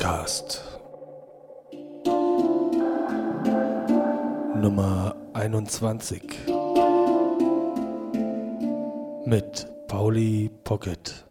Podcast Nummer 21 mit Pauli Pocket.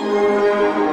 Música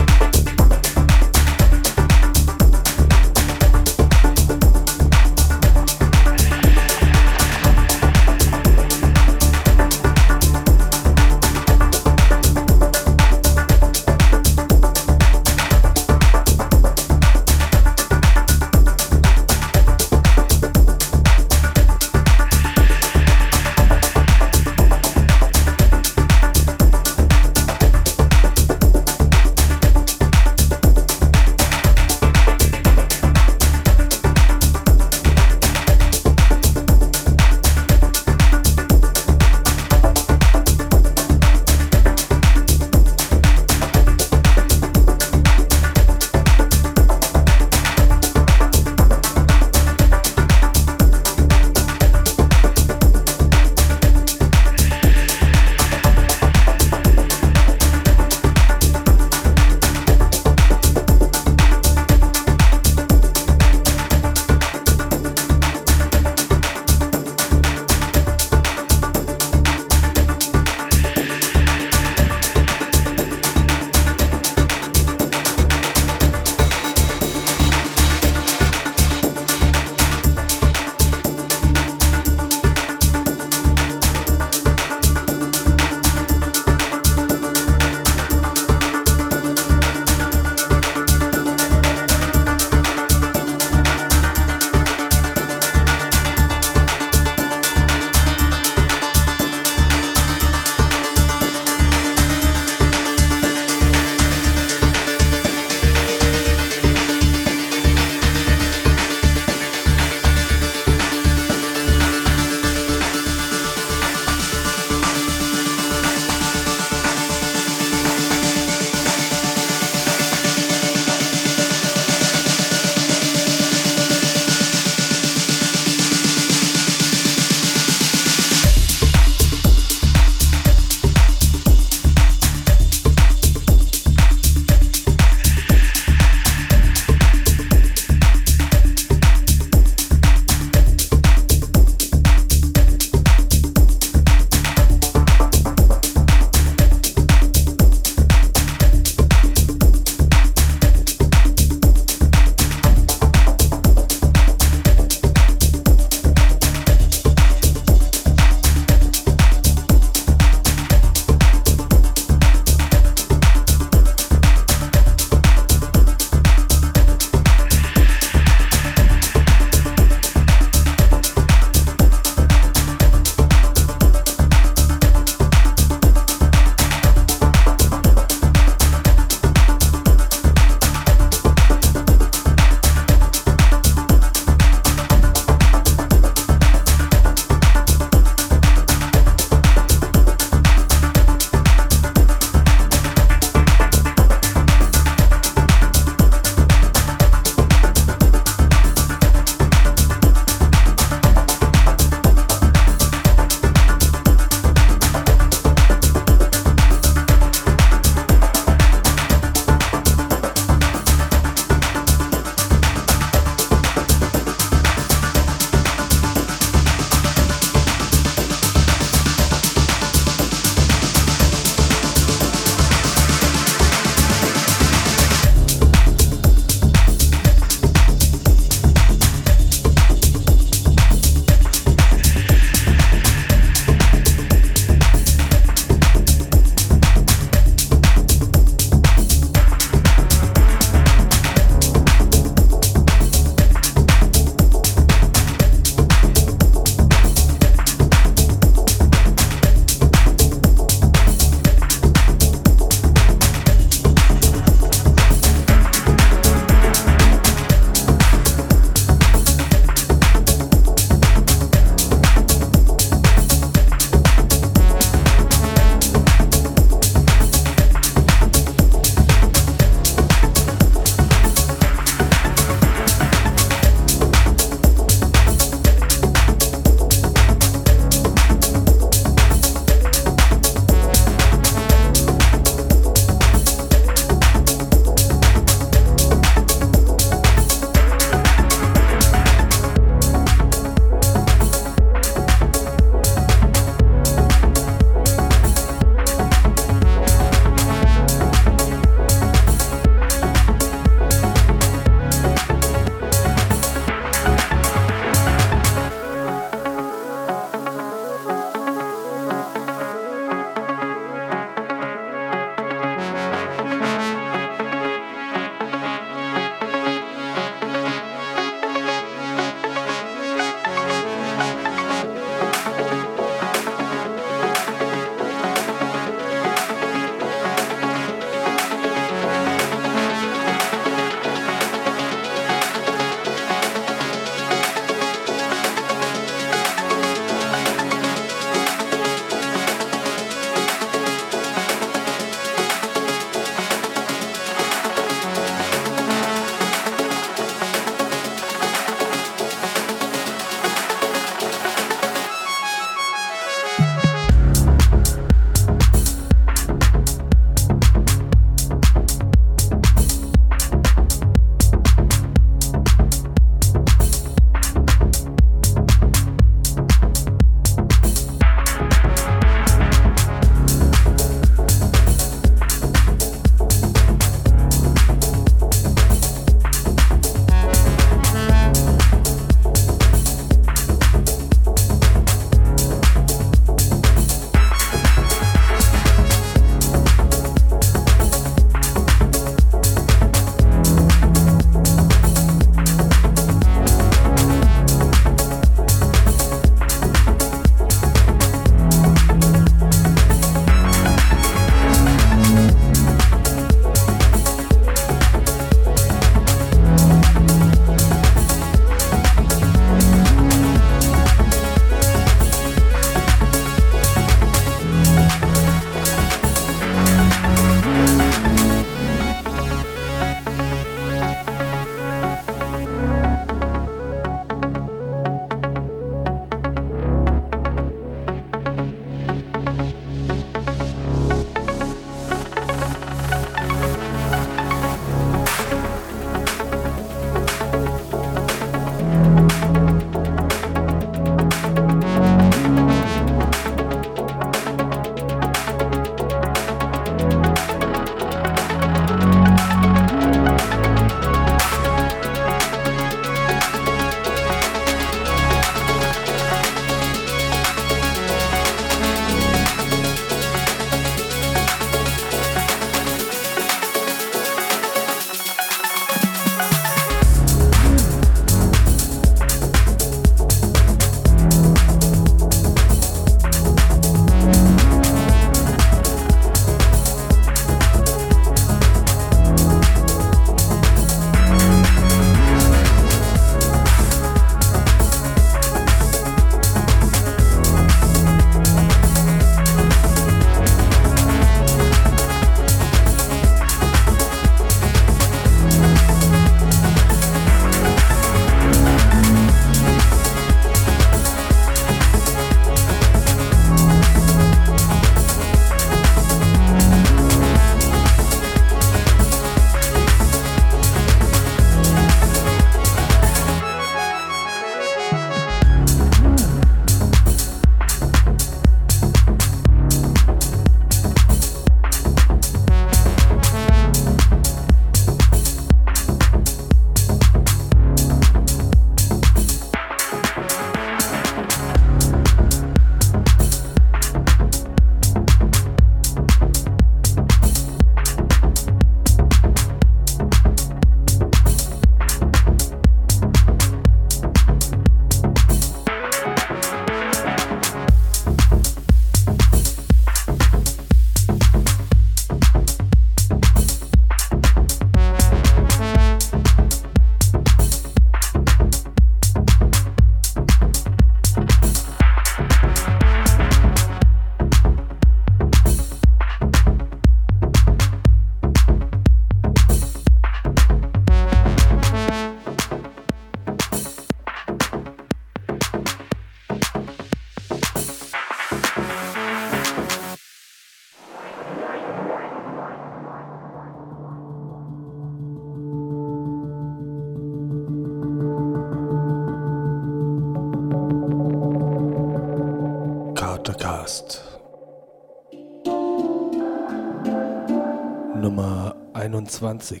21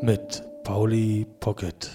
mit Pauli Pocket.